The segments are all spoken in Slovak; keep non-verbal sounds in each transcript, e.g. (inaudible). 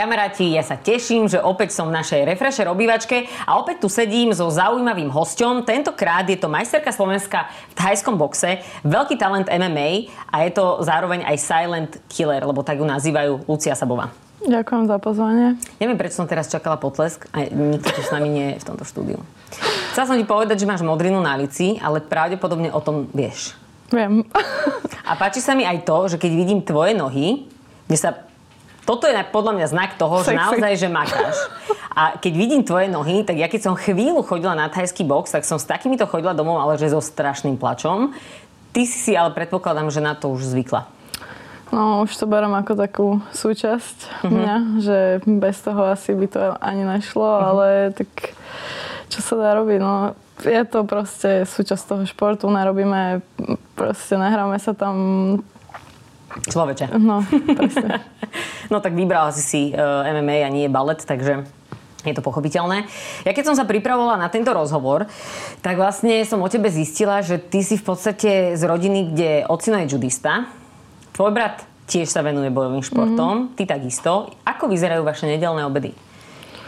Kamaráti, ja sa teším, že opäť som v našej Refresher obývačke a opäť tu sedím so zaujímavým hosťom. Tentokrát je to majsterka Slovenska v thajskom boxe, veľký talent MMA a je to zároveň aj silent killer, lebo tak ju nazývajú Lucia Sabová. Ďakujem za pozvanie. Neviem, prečo som teraz čakala potlesk a nikto tu s nami nie je v tomto štúdiu. Chcela som ti povedať, že máš modrinu na lici, ale pravdepodobne o tom vieš. Viem. A páči sa mi aj to, že keď vidím tvoje nohy, kde sa toto je podľa mňa znak toho, Sexy. že (laughs) naozaj, že makáš. A keď vidím tvoje nohy, tak ja keď som chvíľu chodila na thajský box, tak som s takýmito chodila domov, ale že so strašným plačom. Ty si si ale predpokladám, že na to už zvykla. No, už to berám ako takú súčasť mm-hmm. mňa, že bez toho asi by to ani nešlo, mm-hmm. ale tak čo sa dá robiť, no je to proste súčasť toho športu, nerobíme, proste nehráme sa tam Človeče. No, (laughs) presne. no tak vybrala si si e, MMA a nie balet, takže je to pochopiteľné. Ja keď som sa pripravovala na tento rozhovor, tak vlastne som o tebe zistila, že ty si v podstate z rodiny, kde ocino je judista. Tvoj brat tiež sa venuje bojovým športom, mm-hmm. ty takisto. Ako vyzerajú vaše nedelné obedy?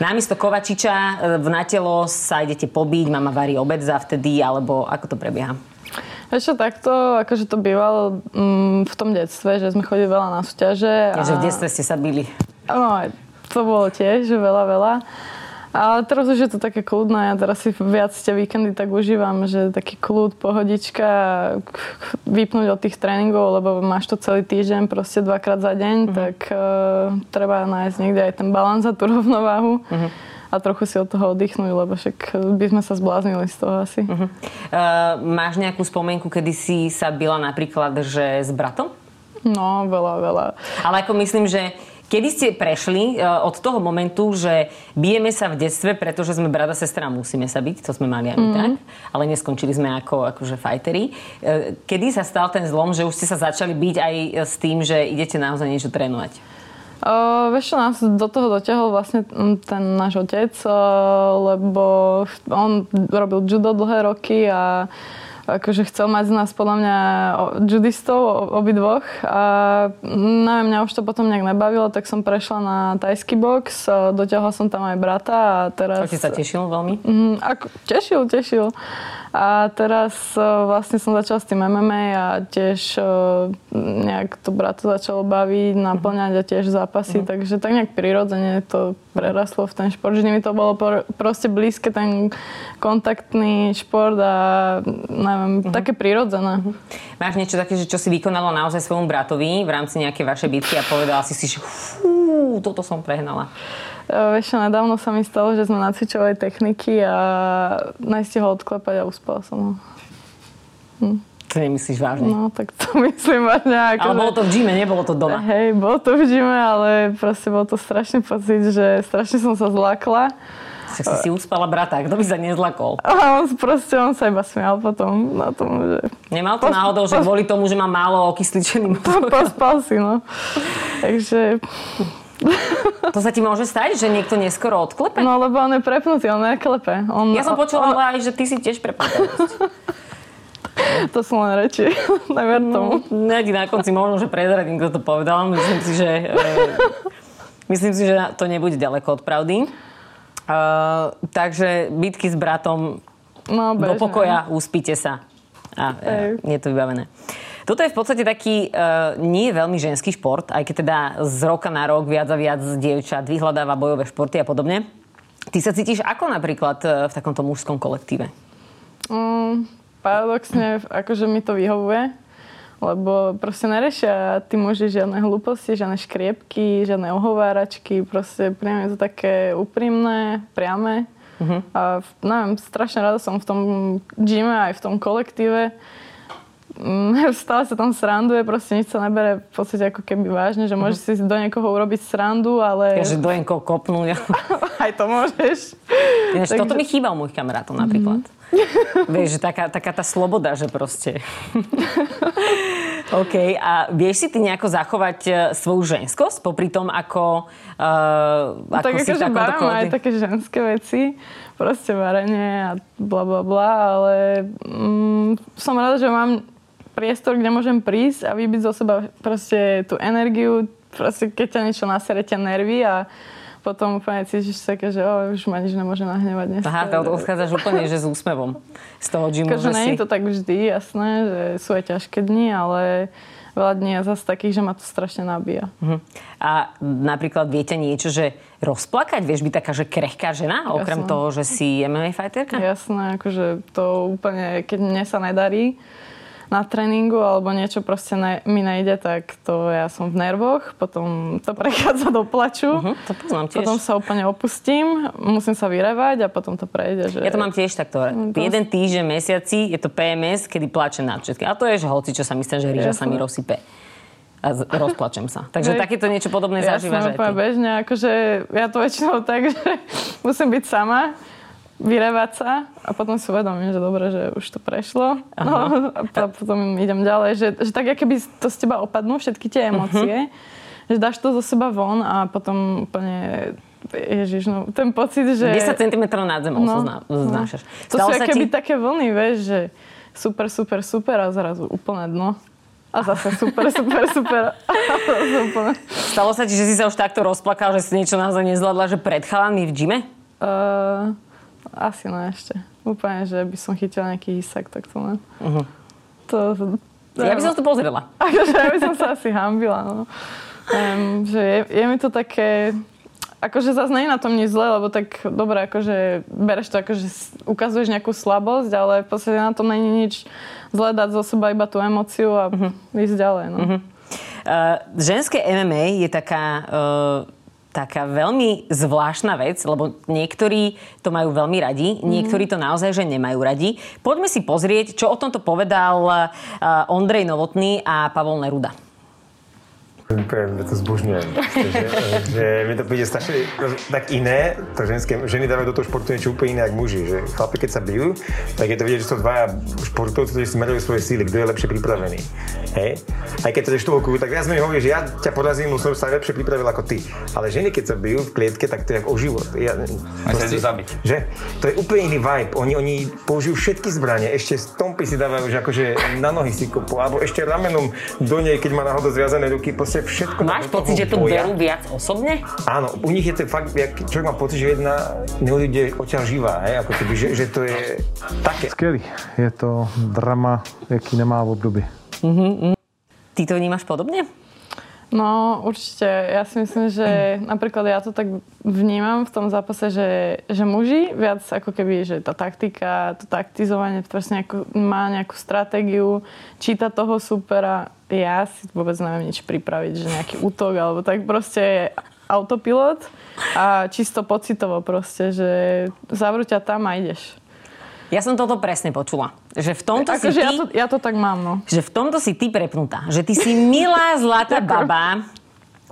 Námiesto Kovačiča e, v natelo sa idete pobiť, mama varí obed za vtedy, alebo ako to prebieha? Čo, takto, akože to bývalo mm, v tom detstve, že sme chodili veľa na súťaže. A... Že v detstve ste sa bili. No, to bolo tiež veľa, veľa. A teraz už je to také kľudné, ja teraz si viac tie víkendy tak užívam, že taký kľud, pohodička, vypnúť od tých tréningov, lebo máš to celý týždeň, proste dvakrát za deň, uh-huh. tak uh, treba nájsť niekde aj ten balans a tú rovnováhu. Uh-huh a trochu si od toho oddychnúť, lebo však by sme sa zbláznili z toho asi. Uh-huh. Uh, máš nejakú spomienku, kedy si sa byla napríklad, že s bratom? No, veľa, veľa. Ale ako myslím, že Kedy ste prešli uh, od toho momentu, že bijeme sa v detstve, pretože sme brada, sestra, musíme sa byť, to sme mali aj my mm. tak, ale neskončili sme ako akože fajteri. Uh, kedy sa stal ten zlom, že už ste sa začali byť aj s tým, že idete naozaj niečo trénovať? Uh, vieš nás do toho dotiahol vlastne ten náš otec, uh, lebo on robil judo dlhé roky a akože chcel mať z nás podľa mňa judistov obidvoch a neviem, mňa už to potom nejak nebavilo, tak som prešla na tajský box, dotiahla som tam aj brata a teraz... To sa tešil veľmi? Mm, ako, tešil, tešil. A teraz uh, vlastne som začala s tým MMA a tiež uh, nejak to bratu začalo baviť, naplňať a tiež zápasy, uh-huh. takže tak nejak prirodzene to prerastlo v ten šport. Vždy mi to bolo por- proste blízke, ten kontaktný šport a neviem, uh-huh. také prirodzené. Uh-huh. Máš niečo také, že čo si vykonala naozaj svojmu bratovi v rámci nejakej vašej bitky a povedala si si, že toto som prehnala? Vieš nedávno sa mi stalo, že sme nacvičovali techniky a najstihol odklepať a uspal som ho. Hm. To nemyslíš vážne? No, tak to (laughs) myslím vážne. Ako ale bolo to v gyme, nebolo to doma. Hej, bolo to v gyme, ale proste bol to strašný pocit, že strašne som sa zlakla. Však si si uspala brata, kto by sa nezlakol? A on proste, on sa iba smial potom na tom, že... Nemal to pos... náhodou, že kvôli tomu, že má málo okysličený (laughs) mozog? Pospal si, no. Takže... To sa ti môže stať, že niekto neskoro odklepe? No, lebo on je prepnutý, on neklepe. On, ja som počula on... aj, že ty si tiež prepnutý. to sú len reči. (laughs) Never tomu. No, na konci možno, že prezradím, kto to povedal. Myslím si, že, e, myslím si, že to nebude ďaleko od pravdy. Uh, takže bitky s bratom no, do pokoja, uspíte sa. A, uh, je to vybavené. Toto je v podstate taký uh, nie veľmi ženský šport, aj keď teda z roka na rok viac a viac dievčat vyhľadáva bojové športy a podobne. Ty sa cítiš ako napríklad uh, v takomto mužskom kolektíve? Mm, paradoxne, akože mi to vyhovuje, lebo proste nerešia tí muži žiadne hlúposti, žiadne škriepky, žiadne ohováračky, proste pre je to také úprimné, priame. Uh-huh. A neviem, strašne rada som v tom gyme aj v tom kolektíve (laughs) stále sa tam sranduje, proste nič sa nebere v podstate ako keby vážne, že môžeš si do niekoho urobiť srandu, ale... Že do niekoho kopnúť. (laughs) Aj to môžeš. Ináč, Takže... toto mi chýba u mojich kamarátov napríklad. Mm-hmm. Vieš, že taká, taká tá sloboda, že proste. (laughs) OK. A vieš si ty nejako zachovať e, svoju ženskosť popri tom, ako, uh, ako tak si akože takomto aj také ženské veci. Proste varenie a bla bla bla, ale mm, som rada, že mám priestor, kde môžem prísť a vybiť zo seba proste tú energiu, proste keď ťa niečo nasere, ťa nervy a potom úplne cítiš také, že oh, už ma nič nemôže nahnevať dnes. Aha, to odchádzaš úplne, že s úsmevom z toho gymu. Takže nie je to tak vždy, jasné, že sú aj ťažké dni, ale veľa dní je zase takých, že ma to strašne nabíja. Uh-huh. A napríklad viete niečo, že rozplakať? Vieš byť taká, že krehká žena, okrem Jasné. toho, že si MMA fighterka? Jasné, akože to úplne, keď mne sa nedarí, na tréningu alebo niečo proste ne, mi nejde, tak to ja som v nervoch, potom to prechádza do plaču. Uh-huh, to poznám tiež. Potom sa úplne opustím, musím sa vyrevať a potom to prejde. Že... Ja to mám tiež takto. No, to... Jeden týždeň, mesiaci je to PMS, kedy plačem nad všetkým. A to je, že hoci, čo sa myslím, že rýža sa mi rozsype a z- rozplačem sa. Takže Hej. takéto niečo podobné ja zažívaš aj ty. bežne, akože ja to väčšinou tak, (laughs) že musím byť sama vyrevať sa a potom si uvedomím, že dobre, že už to prešlo. No, (laughs) a potom idem ďalej. Že, že tak, keby to z teba opadnú všetky tie emócie, uh-huh. že dáš to zo seba von a potom úplne Ježiš, no ten pocit, že... 10 cm nad zemou no, zná, no. znášaš. No. To sú keby ti... také vlny, vieš, že super, super, super a zrazu úplne dno. A zase super, super, super. (laughs) Stalo sa ti, že si sa už takto rozplakal, že si niečo naozaj nezvládla, že pred chalami v gyme? Uh, asi ne ešte. Úplne, že by som chytila nejaký hysak, tak to ne. Uh-huh. To, to, ja by som to pozrela. Akože ja by som sa asi hambila. No. Um, že je, je mi to také... Akože zase nie je na tom nič zle, lebo tak dobre, akože bereš to, akože ukazuješ nejakú slabosť, ale v podstate na tom není nič zle dať zo seba iba tú emociu a uh-huh. ísť ďalej. No. Uh-huh. Uh, ženské MMA je taká... Uh taká veľmi zvláštna vec, lebo niektorí to majú veľmi radi, mm. niektorí to naozaj že nemajú radi. Poďme si pozrieť, čo o tomto povedal Ondrej Novotný a Pavol Neruda. Úplne to zbožňujem. že, že mi to príde strašne tak iné, to ženské, ženy dávajú do toho športu niečo úplne iné ako muži. Že chlapi, keď sa bijú, tak je to vidieť, že sú dvaja športovci, ktorí smerujú svoje síly, kto je lepšie pripravený. Hej? Aj keď je štôlku, tak viac mi hovorí, že ja ťa porazím, som sa lepšie pripravil ako ty. Ale ženy, keď sa bijú v klietke, tak to je o život. Ja, proste, zabiť. Že? To je úplne iný vibe. Oni, oni použijú všetky zbranie, ešte stompy si dávajú, že akože na nohy si kopu, alebo ešte ramenom do nej, keď má náhodou zviazané ruky, proste všetko. Máš pocit, že to boja. berú viac osobne? Áno, u nich je to fakt, jak človek má pocit, že jedna neodíde odtiaľ živá, hej, ako keby, že, že to je také. Skvělý, je to drama, jaký nemá v období. Mm-hmm. Ty to vnímaš podobne? No určite. Ja si myslím, že (clears throat) napríklad ja to tak vnímam v tom zápase, že, že muži viac ako keby, že tá taktika, to taktizovanie proste nejakú, má nejakú stratégiu, číta toho supera. Ja si vôbec neviem nič pripraviť, že nejaký útok alebo tak proste autopilot a čisto pocitovo proste, že zavrúťa tam a ideš. Ja som toto presne počula. Že v tomto si ty... Ja to, ja to tak mám, no. Že v tomto si ty prepnutá. Že ty si milá, zlatá baba,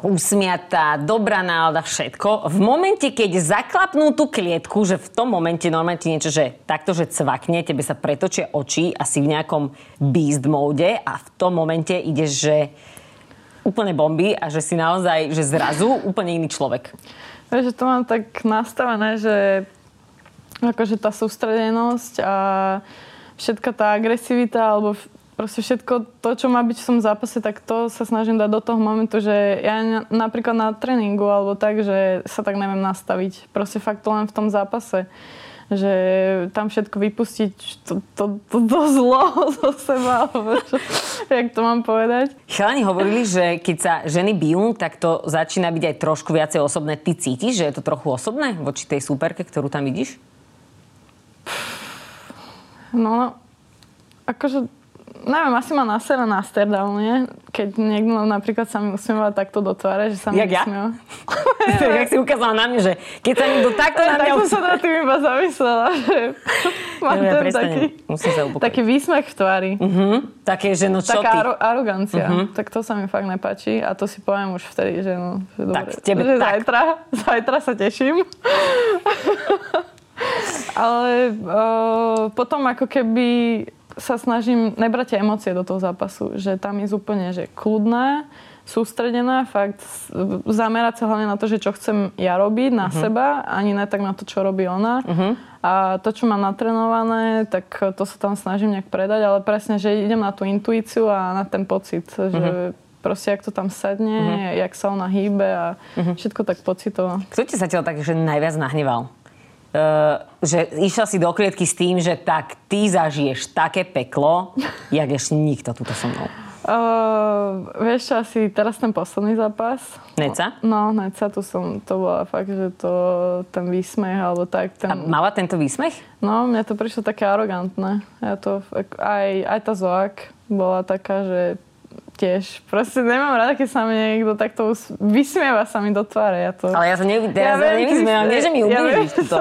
usmiatá, dobrá nálada, všetko. V momente, keď zaklapnú tú klietku, že v tom momente normálne ti niečo, že takto, že cvakne, tebe sa pretočia oči a si v nejakom beast mode a v tom momente ideš, že úplne bomby a že si naozaj, že zrazu úplne iný človek. Vieš, to mám tak nastavené, že akože tá sústredenosť a všetka tá agresivita alebo proste všetko to, čo má byť v tom zápase, tak to sa snažím dať do toho momentu, že ja napríklad na tréningu alebo tak, že sa tak neviem nastaviť. Proste fakt to len v tom zápase že tam všetko vypustiť, to, to, to, to zlo (laughs) zo seba, alebo čo, jak to mám povedať. Chalani hovorili, že keď sa ženy bijú, tak to začína byť aj trošku viacej osobné. Ty cítiš, že je to trochu osobné voči tej súperke, ktorú tam vidíš? No, akože, neviem, asi nasera na sterdal, nie? Keď niekto napríklad sa mi usmieval takto do tváre, že sa mi Jak usmieval. Ja? (laughs) Jak si ukázala na mňa, že keď sa niekto takto na mňa... Tak som sa na tým iba zamyslela, že (laughs) mám ja, ten taký, sa taký výsmech v tvári. Uh-huh. Také, že no čo Taká ty? Aro- arogancia. Uh-huh. Tak to sa mi fakt nepáči a to si poviem už vtedy, že no, že tak, dobre. Tebe, že tak. Zajtra, (laughs) zajtra sa teším. Ale uh, potom ako keby sa snažím nebrať tie emócie do toho zápasu, že tam je úplne že kľudná, sústredená, fakt zamerať sa hlavne na to, že čo chcem ja robiť na uh-huh. seba, ani ne tak na to, čo robí ona. Uh-huh. A to, čo mám natrenované, tak to sa tam snažím nejak predať, ale presne, že idem na tú intuíciu a na ten pocit, uh-huh. že proste, jak to tam sedne, uh-huh. jak sa ona hýbe a uh-huh. všetko tak pocitovo. Kto ti zatiaľ tak, že najviac nahneval? Uh, že išla si do klietky s tým, že tak ty zažiješ také peklo, jak ešte nikto túto so mnou. Uh, vieš čo, asi teraz ten posledný zápas. Neca? No, Neca, tu som, to bola fakt, že to, ten výsmech, alebo tak. Ten... A mala tento výsmech? No, mne to prišlo také arogantné. Ja to, aj, aj tá Zoak bola taká, že tiež. Proste nemám rada, keď sa mi niekto takto vysmieva sa mi do tváre. Ja to... Ale ja sa ne, teraz ja nevysmievam, nie, že mi ublížiš ja sa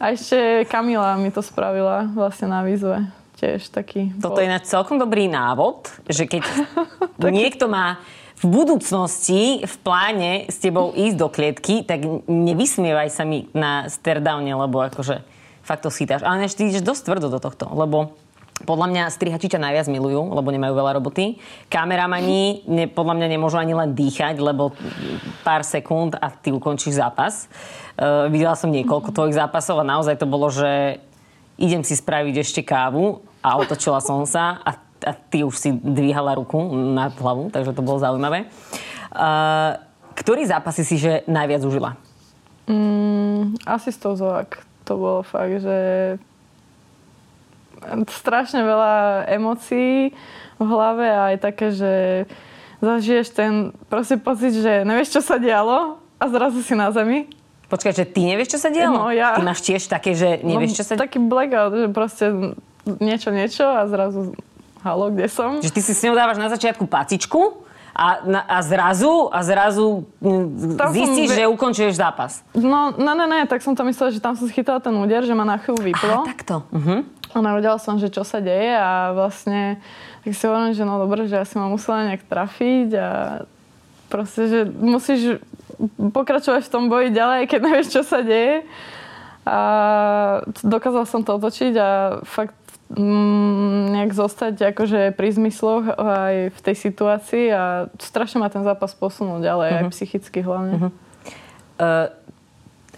A ešte Kamila mi to spravila vlastne na výzve. Tiež taký... Toto bol... je na celkom dobrý návod, že keď (laughs) niekto má v budúcnosti v pláne s tebou ísť do klietky, tak nevysmievaj sa mi na sterdowne, lebo akože fakt to sítaš. Ale než ty ideš dosť tvrdo do tohto, lebo podľa mňa strihači ťa najviac milujú, lebo nemajú veľa roboty. Kameramani ne, podľa mňa nemôžu ani len dýchať, lebo pár sekúnd a ty ukončíš zápas. Uh, videla som niekoľko tvojich zápasov a naozaj to bolo, že idem si spraviť ešte kávu a otočila som sa a, a ty už si dvíhala ruku nad hlavu, takže to bolo zaujímavé. Uh, ktorý zápas si že najviac užila? Mm, asi z toho Zovak. To bolo fakt, že strašne veľa emócií v hlave a aj také, že zažiješ ten proste pocit, že nevieš, čo sa dialo a zrazu si na zemi. Počkaj, že ty nevieš, čo sa dialo? No, ja... Ty máš tiež také, že nevieš, čo sa dialo? Taký blackout, že proste niečo, niečo a zrazu halo, kde som? Že ty si s ňou dávaš na začiatku pacičku a, na, a zrazu, a zrazu tam zistíš, som... že ukončuješ zápas. No, ne, ne, ne, tak som to myslela, že tam som schytala ten úder, že ma na chvíľu vyplo. Aha, takto. Uh-huh. A navedela som, že čo sa deje a vlastne tak si hovorím, že no dobre, že ja si ma musela nejak trafiť a proste, že musíš pokračovať v tom boji ďalej, keď nevieš, čo sa deje. A dokázala som to otočiť a fakt mm, nejak zostať akože pri zmysloch aj v tej situácii a strašne ma ten zápas posunul ďalej, uh-huh. aj mhm. psychicky hlavne. Uh-huh. Uh,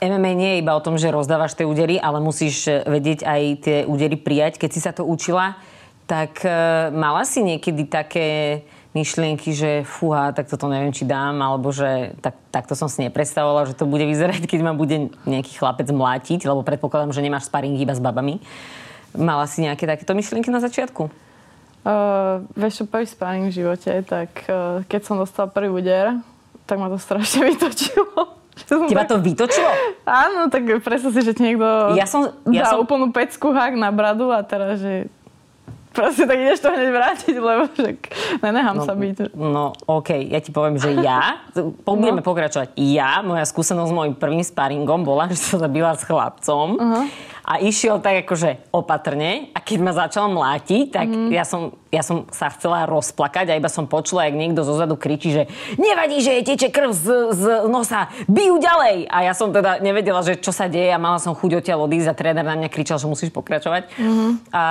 MMA nie je iba o tom, že rozdávaš tie údery, ale musíš e, vedieť aj tie údery prijať. Keď si sa to učila, tak e, mala si niekedy také myšlienky, že fúha, tak toto neviem, či dám, alebo že tak, takto som si nepredstavovala, že to bude vyzerať, keď ma bude nejaký chlapec mlátiť, lebo predpokladám, že nemáš sparing iba s babami. Mala si nejaké takéto myšlienky na začiatku? Uh, vieš prvý sparing v živote, tak uh, keď som dostala prvý úder, tak ma to strašne (laughs) vytočilo. Teba to vytočilo? Áno, tak predstav si, že ti niekto ja som, ja dá som... úplnú pecku hák na bradu a teraz, že proste tak ideš to hneď vrátiť, lebo však nenechám no, sa byť. No, OK, ja ti poviem, že ja, budeme no. pokračovať, ja, moja skúsenosť s môjim prvým sparingom bola, že som sa byla s chlapcom. Uh-huh a išiel tak akože opatrne a keď ma začal mlátiť, tak mm. ja, som, ja som sa chcela rozplakať a iba som počula, jak niekto zozadu kričí, že nevadí, že teče krv z, z nosa, bijú ďalej. A ja som teda nevedela, že čo sa deje a mala som chuť odtiaľ odísť a tréner na mňa kričal, že musíš pokračovať. Mm-hmm. A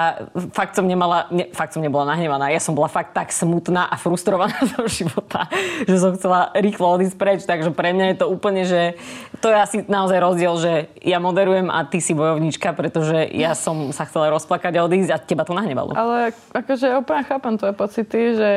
fakt som nemala, ne, fakt som nebola nahnevaná. Ja som bola fakt tak smutná a frustrovaná (laughs) zo života, že som chcela rýchlo odísť preč. Takže pre mňa je to úplne, že to je asi naozaj rozdiel, že ja moderujem a ty si bojovníčka Miška, pretože ja som sa chcela rozplakať a odísť a teba to nahnevalo. Ale akože úplne chápem tvoje pocity, že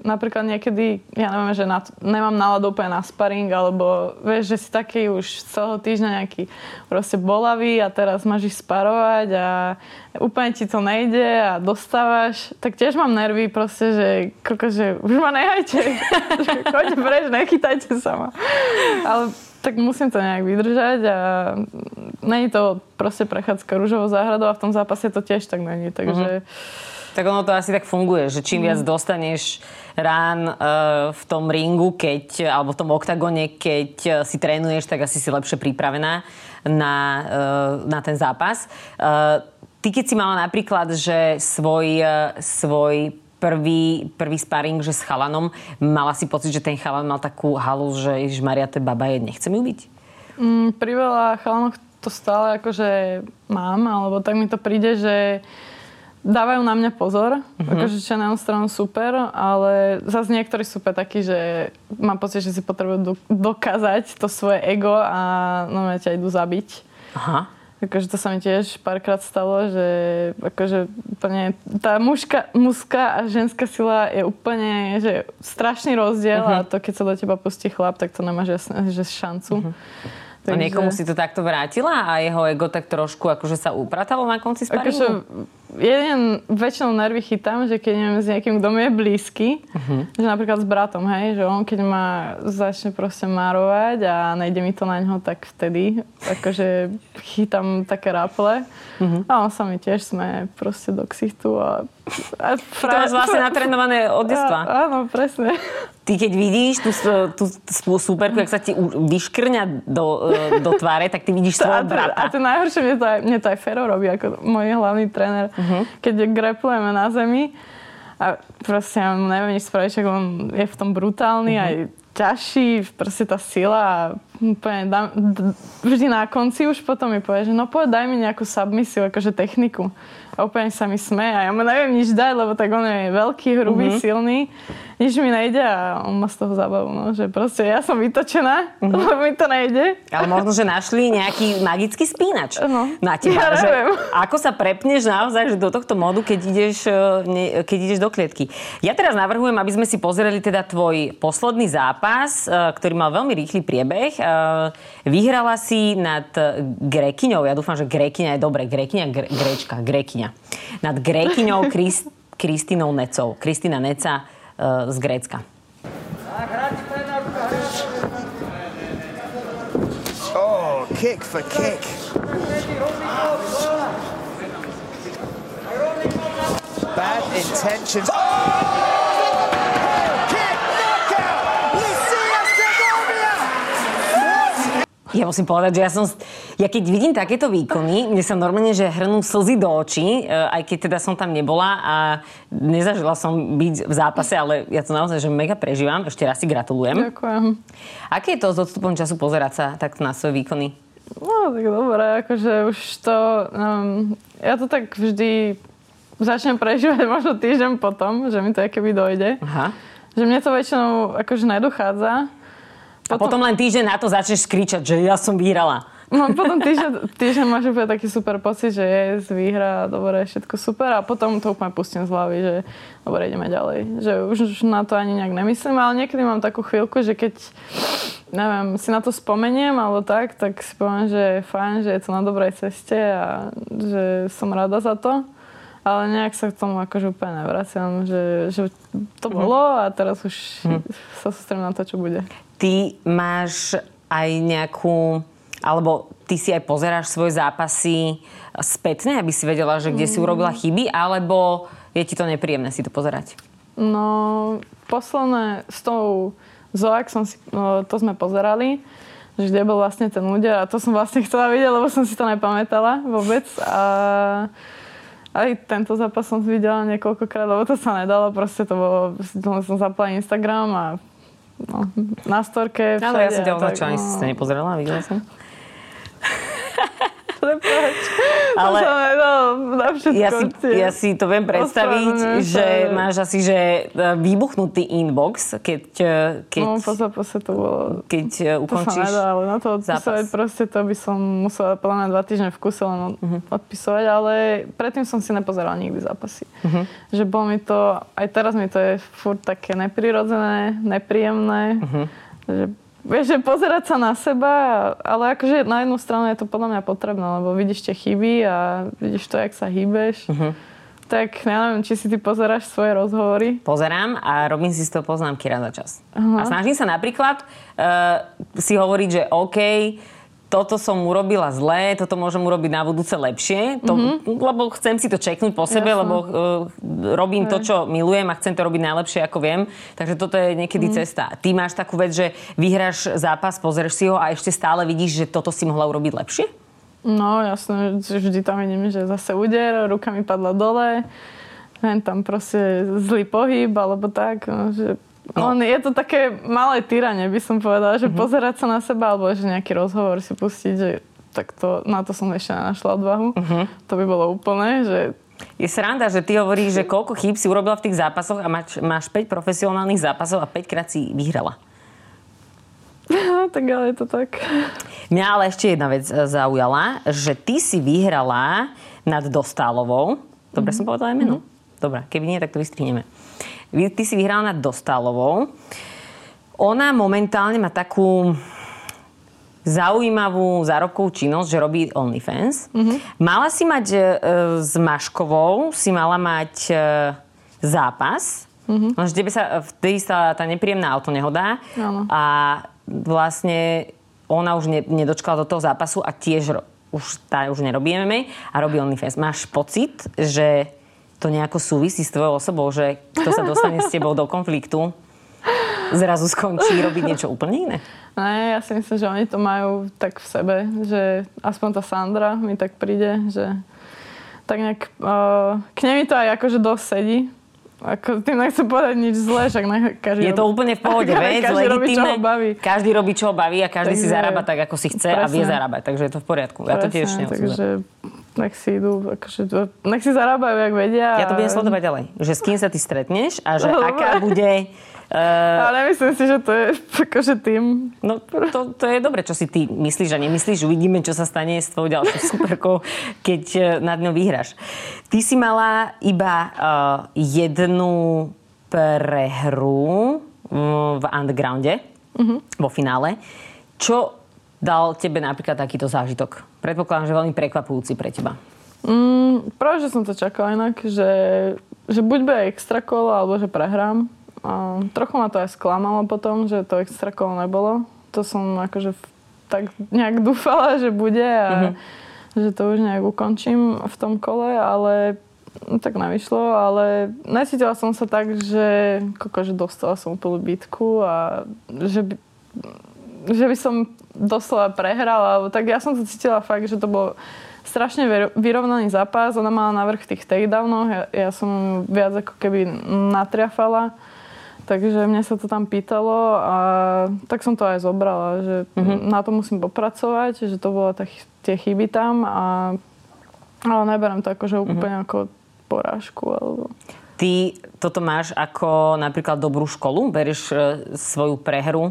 napríklad niekedy, ja neviem, že na, nemám náladu úplne na sparing, alebo vieš, že si taký už celého týždňa nejaký proste bolavý a teraz máš ich sparovať a úplne ti to nejde a dostávaš, tak tiež mám nervy proste, že, koko, že už ma nehajte, (laughs) choďte preč, nechytajte sa ma. Ale tak musím to nejak vydržať a není to proste prechádzka rúžovou záhradou a v tom zápase to tiež tak není, takže... Uh-huh. Tak ono to asi tak funguje, že čím viac mhm. dostaneš rán uh, v tom ringu, keď, alebo v tom oktagone, keď uh, si trénuješ, tak asi si lepšie pripravená na, uh, na ten zápas. Uh, ty keď si mala napríklad, že svoj, uh, svoj prvý, prvý sparring, že s chalanom, mala si pocit, že ten chalan mal takú halu, že Maria, to baba je, nechcem ju byť? Mm, pri veľa chalanoch to stále akože mám, alebo tak mi to príde, že dávajú na mňa pozor, uh-huh. akože čo na stranu super, ale zase niektorí sú takí, že mám pocit, že si potrebujú dokázať to svoje ego a no ťa idú zabiť. Aha. Akože to sa mi tiež párkrát stalo, že akože úplne tá mužka, mužská a ženská sila je úplne že strašný rozdiel uh-huh. a to keď sa do teba pustí chlap, tak to nemáš jasne, že šancu. Uh-huh. Takže... A niekomu si to takto vrátila a jeho ego tak trošku akože sa upratalo na konci sparingu? Akože jeden väčšinou nervy chytám, že keď neviem s niekým, kto mi je blízky, uh-huh. že napríklad s bratom, hej, že on keď ma začne proste márovať a nejde mi to na ňo, tak vtedy akože chytám také ráple. Uh-huh. A on sa mi tiež sme proste do ksichtu a... a fra... To máš vlastne natrenované od detstva. Áno, presne ty keď vidíš tú, tú, tú superku, jak sa ti vyškrňa do, e, do tváre, tak ty vidíš svojho brata. A to najhoršie, mne to aj, mne to aj Fero robí, ako môj hlavný tréner. Uh-huh. Keď greplujeme na zemi a proste ja neviem nič spraviť, on je v tom brutálny, uh-huh. aj ťažší, proste tá sila a úplne dám, vždy na konci už potom mi povie, že no poď daj mi nejakú submisiu, akože techniku. A úplne sa mi sme a ja mu neviem nič dať, lebo tak on je veľký, hrubý, uh-huh. silný nič mi nejde a on má z toho zábavu, no, že proste ja som vytočená, mm-hmm. (laughs) lebo mi to nejde. Ale možno, že našli nejaký magický spínač no. na teba. Ja že ako sa prepneš naozaj že do tohto modu, keď ideš, e, keď ideš do klietky. Ja teraz navrhujem, aby sme si pozreli teda tvoj posledný zápas, e, ktorý mal veľmi rýchly priebeh. E, vyhrala si nad Grekyňou, ja dúfam, že Grekyňa je dobre, Grekyňa, gre, Grečka, Nad Grekyňou Kristinou Necou. Kristina Neca z Grécka. Oh, kick for kick. Bad intentions. Oh! Ja musím povedať, že ja som, ja keď vidím takéto výkony, mne sa normálne, že hrnú slzy do očí, e, aj keď teda som tam nebola a nezažila som byť v zápase, ale ja to naozaj, že mega prežívam. Ešte raz si gratulujem. Ďakujem. Aké je to s odstupom času pozerať sa takto na svoje výkony? No, tak dobre, akože už to... Um, ja to tak vždy začnem prežívať (laughs) možno týždeň potom, že mi to keby dojde. Aha. Že mne to väčšinou akože nedochádza potom... A potom len týždeň na to začneš skričať, že ja som vyhrala. No potom týždeň, týždeň máš úplne taký super pocit, že je výhra, dobre, všetko super a potom to úplne pustím z hlavy, že dobre, ideme ďalej. Že už na to ani nejak nemyslím, ale niekedy mám takú chvíľku, že keď neviem, si na to spomeniem alebo tak, tak si poviem, že je fajn, že je to na dobrej ceste a že som rada za to. Ale nejak sa k tomu akože úplne nevraciam, že, že to mhm. bolo a teraz už mm. sa sústrem na to, čo bude ty máš aj nejakú, alebo ty si aj pozeráš svoje zápasy spätne, aby si vedela, že kde mm. si urobila chyby, alebo je ti to nepríjemné si to pozerať? No, posledné s tou Zoak som si, no, to sme pozerali, že kde bol vlastne ten úder a to som vlastne chcela vidieť, lebo som si to nepamätala vôbec a aj tento zápas som videla niekoľkokrát, lebo to sa nedalo, proste to bolo, som zapala Instagram a no, na storke. Áno, ja som ťa označila, ani no. si to nepozrela, videla som. Ale ja si, ja si to viem predstaviť, že máš asi že e, výbuchnutý inbox, keď, e, keď, no, po zápase to bolo... Keď e, ukončíš To sa nedá, ale na to odpisovať zápas. proste to by som musela podľa mňa dva týždne v kuse len uh-huh. odpisovať, ale predtým som si nepozerala nikdy zápasy. Uh-huh. Že bolo mi to, aj teraz mi to je furt také neprirodzené, nepríjemné, uh-huh. že Vieš, že pozerať sa na seba, ale akože na jednu stranu je to podľa mňa potrebné, lebo vidíš tie chyby a vidíš to, jak sa hýbeš. Uh-huh. Tak ja neviem, či si ty pozeráš svoje rozhovory. Pozerám a robím si z toho poznámky raz za čas. Uh-huh. A snažím sa napríklad uh, si hovoriť, že OK, toto som urobila zlé, toto môžem urobiť na budúce lepšie, to, mm-hmm. lebo chcem si to čeknúť po sebe, Jasne. lebo uh, robím Hej. to, čo milujem a chcem to robiť najlepšie, ako viem. Takže toto je niekedy mm. cesta. Ty máš takú vec, že vyhráš zápas, pozrieš si ho a ešte stále vidíš, že toto si mohla urobiť lepšie? No, jasné, vždy tam vidím, že zase úder, ruka mi padla dole, len tam proste zlý pohyb, alebo tak, no, že No. On je to také malé tyranie, by som povedala, že mm-hmm. pozerať sa na seba, alebo že nejaký rozhovor si pustiť, že tak to, na to som ešte nenašla odvahu. Uh-huh. To by bolo úplné, že je sranda, že ty hovoríš, že koľko chýb si urobila v tých zápasoch a máš, máš 5 profesionálnych zápasov a 5 krát si vyhrala. No, (laughs) tak ale je to tak. Mňa ale ešte jedna vec e, zaujala, že ty si vyhrala nad Dostálovou. Dobre mm-hmm. som povedala aj meno? Mm-hmm. Dobre, keby nie, tak to vystrihneme. Ty si vyhrala nad Dostálovou. Ona momentálne má takú zaujímavú zárobkovú činnosť, že robí OnlyFans. Mm-hmm. Mala si mať e, s Maškovou, si mala mať e, zápas, mm-hmm. lenže tebe sa, vtedy sa tá nepríjemná autonehoda ano. a vlastne ona už ne, nedočkala do toho zápasu a tiež už, tá už nerobí MMA a robí OnlyFans. Máš pocit, že to nejako súvisí s tvojou osobou, že kto sa dostane s tebou do konfliktu, zrazu skončí robiť niečo úplne iné? Ne, ja si myslím, že oni to majú tak v sebe, že aspoň tá Sandra mi tak príde, že tak nejak, uh, k nej mi to aj akože dosť sedí. Ako, tým nechcem povedať nič zlé, však ne, každý Je to robí, úplne v pohode, vec, (laughs) každý robí, čo ho baví. Každý robí, čo ho baví a každý takže, si zarába tak, ako si chce presne. a vie zarábať. Takže je to v poriadku. Ja presne, to tiež Takže nech si idú, akože, nech si zarábajú, jak vedia. Ja to budem sledovať ďalej. Že s kým sa ty stretneš a že (laughs) aká bude Uh, Ale myslím si, že to je akože tým. No to, to je dobre, čo si ty myslíš a nemyslíš. Uvidíme, čo sa stane s tvojou ďalšou superkou, keď uh, nad ňou vyhráš. Ty si mala iba uh, jednu prehru v undergrounde, uh-huh. vo finále. Čo dal tebe napríklad takýto zážitok? Predpokladám, že veľmi prekvapujúci pre teba. Mm, práve, že som to čakala inak, že, že buď bude extra kolo, alebo že prehrám. A trochu ma to aj sklamalo potom, že to extra kolo nebolo. To som akože tak nejak (laughs) dúfala, že bude a mm-hmm. že to už nejak ukončím v tom kole, ale tak nevyšlo, ale necítila som sa tak, že, koko, že dostala som úplnú bitku a že by, že by som doslova prehrala, tak ja som sa cítila fakt, že to bolo strašne vyrovnaný zápas, ona mala navrh tých takedownoch, ja, ja som viac ako keby natriafala Takže mne sa to tam pýtalo a tak som to aj zobrala, že mm-hmm. na to musím popracovať, že to bolo tak, tie chyby tam a ale neberiem to akože mm-hmm. úplne ako porážku. Alebo... Ty toto máš ako napríklad dobrú školu? Berieš e, svoju prehru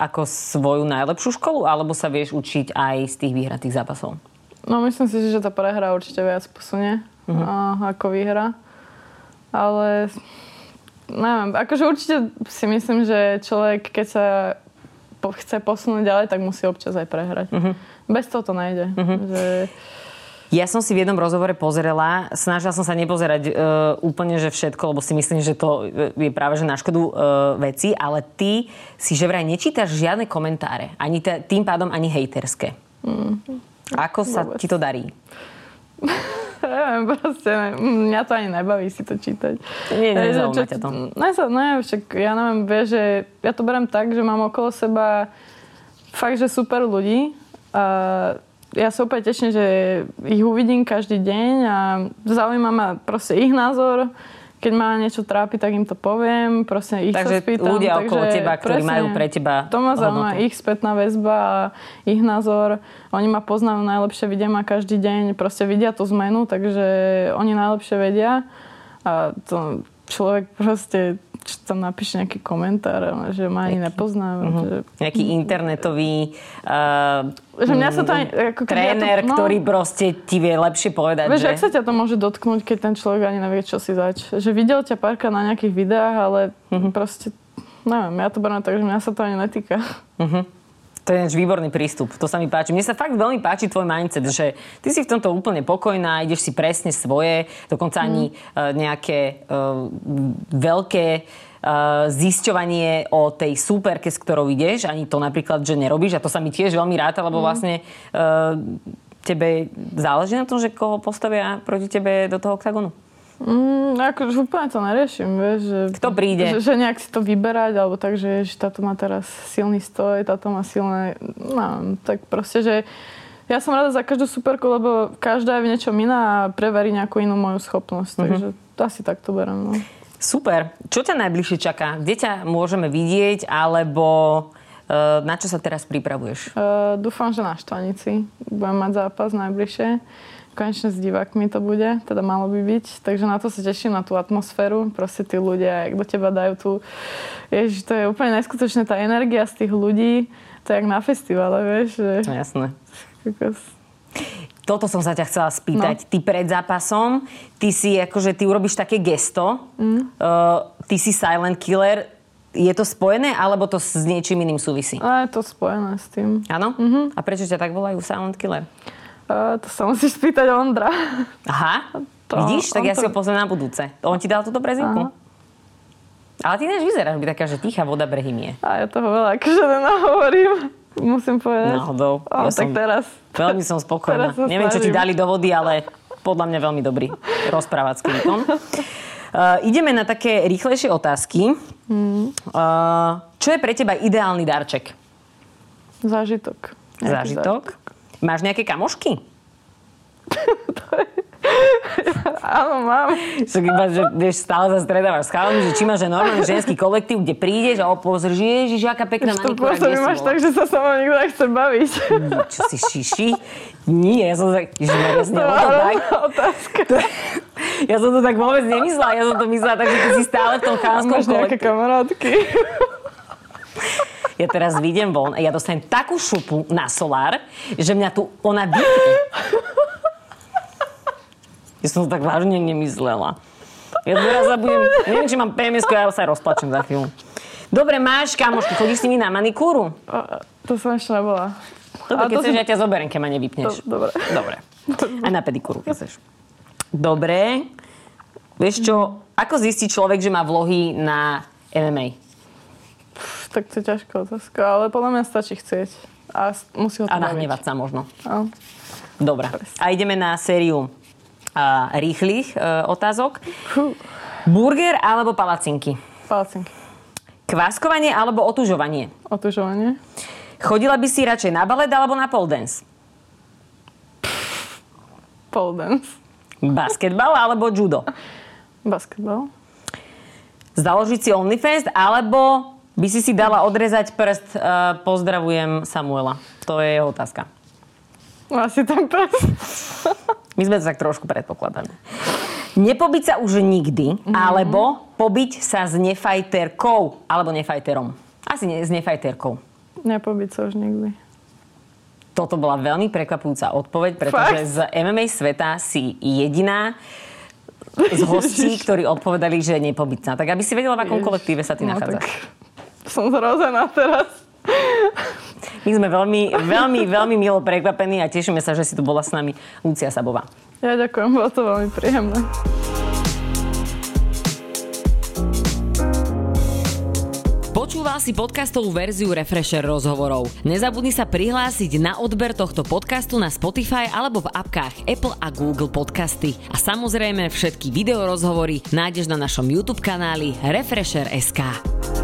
ako svoju najlepšiu školu? Alebo sa vieš učiť aj z tých vyhratých zápasov? No myslím si, že tá prehra určite viac posunie mm-hmm. a, ako výhra. Ale neviem, akože určite si myslím, že človek, keď sa po, chce posunúť ďalej, tak musí občas aj prehrať. Uh-huh. Bez toho to nejde. Uh-huh. Že... Ja som si v jednom rozhovore pozerala, snažila som sa nepozerať uh, úplne, že všetko, lebo si myslím, že to e, je práve že na škodu uh, veci, ale ty si že vraj nečítaš žiadne komentáre, ani t- tým pádom ani hejterské. Mm. Ako sa Vôbec. ti to darí? (laughs) Neviem, proste, mňa to ani nebaví si to čítať. Nie, nezaujíma ťa to. Ne, ne, však ja neviem, vie, že ja to berem tak, že mám okolo seba fakt, že super ľudí. A ja sa úplne teším, že ich uvidím každý deň a zaujíma ma proste ich názor keď ma niečo trápi, tak im to poviem, proste ich takže sa spýtam. ľudia takže okolo teba, ktorí presne, majú pre teba To ma zaujíma ich spätná väzba a ich názor. Oni ma poznajú najlepšie, vidia ma každý deň, proste vidia tú zmenu, takže oni najlepšie vedia. A to človek proste čo tam napíše nejaký komentár, že ma ani nepozná. Uh-huh. Že... Nejaký internetový uh, že mňa sa to aj, ako tréner, ja to, no, ktorý proste ti vie lepšie povedať, vieš, že... ak sa ťa to môže dotknúť, keď ten človek ani nevie, čo si zač. Že videl ťa párkrát na nejakých videách, ale uh-huh. proste, neviem, ja to beriem tak, že mňa sa to ani netýka. Uh-huh. To je výborný prístup, to sa mi páči. Mne sa fakt veľmi páči tvoj mindset, že ty si v tomto úplne pokojná, ideš si presne svoje, dokonca ani uh, nejaké uh, veľké uh, zisťovanie o tej súperke, s ktorou ideš, ani to napríklad, že nerobíš a to sa mi tiež veľmi ráta, lebo mm. vlastne uh, tebe záleží na tom, že koho postavia proti tebe do toho oktagonu? Mm, akože úplne to neriešim, vieš. Že, Kto príde? Že, že nejak si to vyberať, alebo tak, že ježiš, táto má teraz silný stoj, táto má silné... No, tak proste, že ja som rada za každú superku, lebo každá je v niečom iná a preverí nejakú inú moju schopnosť. Mm-hmm. Takže asi tak to berem. No. Super. Čo ťa najbližšie čaká? Kde ťa môžeme vidieť, alebo na čo sa teraz pripravuješ? Uh, dúfam, že na Štvanici. Budem mať zápas najbližšie. Konečne s divákmi to bude, teda malo by byť. Takže na to sa teším, na tú atmosféru. Proste tí ľudia, jak do teba dajú tú... Ježiš, to je úplne neskutočné, tá energia z tých ľudí. To je jak na festivale, vieš. Že... Jasné. Toto som sa ťa chcela spýtať. No. Ty pred zápasom, ty si akože, ty urobíš také gesto, mm. uh, ty si silent killer, je to spojené, alebo to s niečím iným súvisí? A je to spojené s tým. Áno? Mm-hmm. A prečo ťa tak volajú silent killer? Uh, to sa musíš spýtať Ondra. Aha, to, vidíš? Tak ja to... si ho pozriem na budúce. On ti dal túto prezivku? Aha. Ale ty než vyzeráš byť taká, že tichá voda brehymie. A ja toho veľa akože nenahovorím musím povedať. Náhodou. Ja tak teraz. Veľmi som spokojná. Neviem, čo ti dali do vody, ale podľa mňa veľmi dobrý rozprávacký výkon. (laughs) Uh, ideme na také rýchlejšie otázky. Mm. Uh, čo je pre teba ideálny darček? Zážitok. zážitok? Máš nejaké kamošky? to (laughs) Áno, mám. Však iba, že vieš, stále sa stredávaš s chalami, že či máš normálny ženský kolektív, kde prídeš a opozrieš, ježiš, aká pekná manikúra, kde si máš tak, že sa sa mnou nikto nechce baviť. Čo si šiši? Nie, ja som tak, že (laughs) to tak. Otázka. Ja som to tak vôbec nemyslela, ja som to myslela tak, že ty si stále v tom chánskom kolektíve. Máš nejaké kamarátky? (laughs) Ja teraz vidím von a ja dostanem takú šupu na solár, že mňa tu ona vypne. Ja som to tak vážne nemyslela. Ja teraz sa budem, neviem, či mám pms ja sa rozplačem za chvíľu. Dobre, máš kamošku, chodíš s nimi na manikúru? To som ešte nebola. Dobre, keď chceš, som... ja ťa zoberiem, keď ma nevypneš. dobre. Dobre. Aj na pedikúru, keď chceš. Dobre. Vieš čo, ako zistí človek, že má vlohy na MMA? Tak to je ťažká otázka, ale podľa mňa stačí chcieť. A musí ho to A nahnevať sa možno. A. Dobre. A ideme na sériu a, rýchlych uh, otázok. Burger alebo palacinky? Palacinky. Kváskovanie alebo otužovanie? Otužovanie. Chodila by si radšej na balet alebo na pole dance? Pole dance. Basketbal alebo judo? Basketbal. Založiť si OnlyFans alebo by si si dala odrezať prst? Uh, pozdravujem Samuela. To je jeho otázka. Asi ten prst. (laughs) My sme to tak trošku predpokladali. Nepobiť sa už nikdy, mm-hmm. alebo pobiť sa s nefajterkou, alebo nefajterom. Asi ne, s nefajterkou. Nepobiť sa už nikdy. Toto bola veľmi prekvapujúca odpoveď, pretože Fakt? z MMA sveta si jediná z hostí, ktorí odpovedali, že nepobiť sa. Tak aby si vedela, v akom kolektíve sa ty no, nachádzaš. Som zrozená teraz. My sme veľmi, veľmi, veľmi milo prekvapení a tešíme sa, že si tu bola s nami Lucia Sabová. Ja ďakujem, bolo to veľmi príjemné. Počúval si podcastovú verziu Refresher rozhovorov. Nezabudni sa prihlásiť na odber tohto podcastu na Spotify alebo v apkách Apple a Google Podcasty. A samozrejme všetky videorozhovory nájdeš na našom YouTube kanáli Refresher.sk.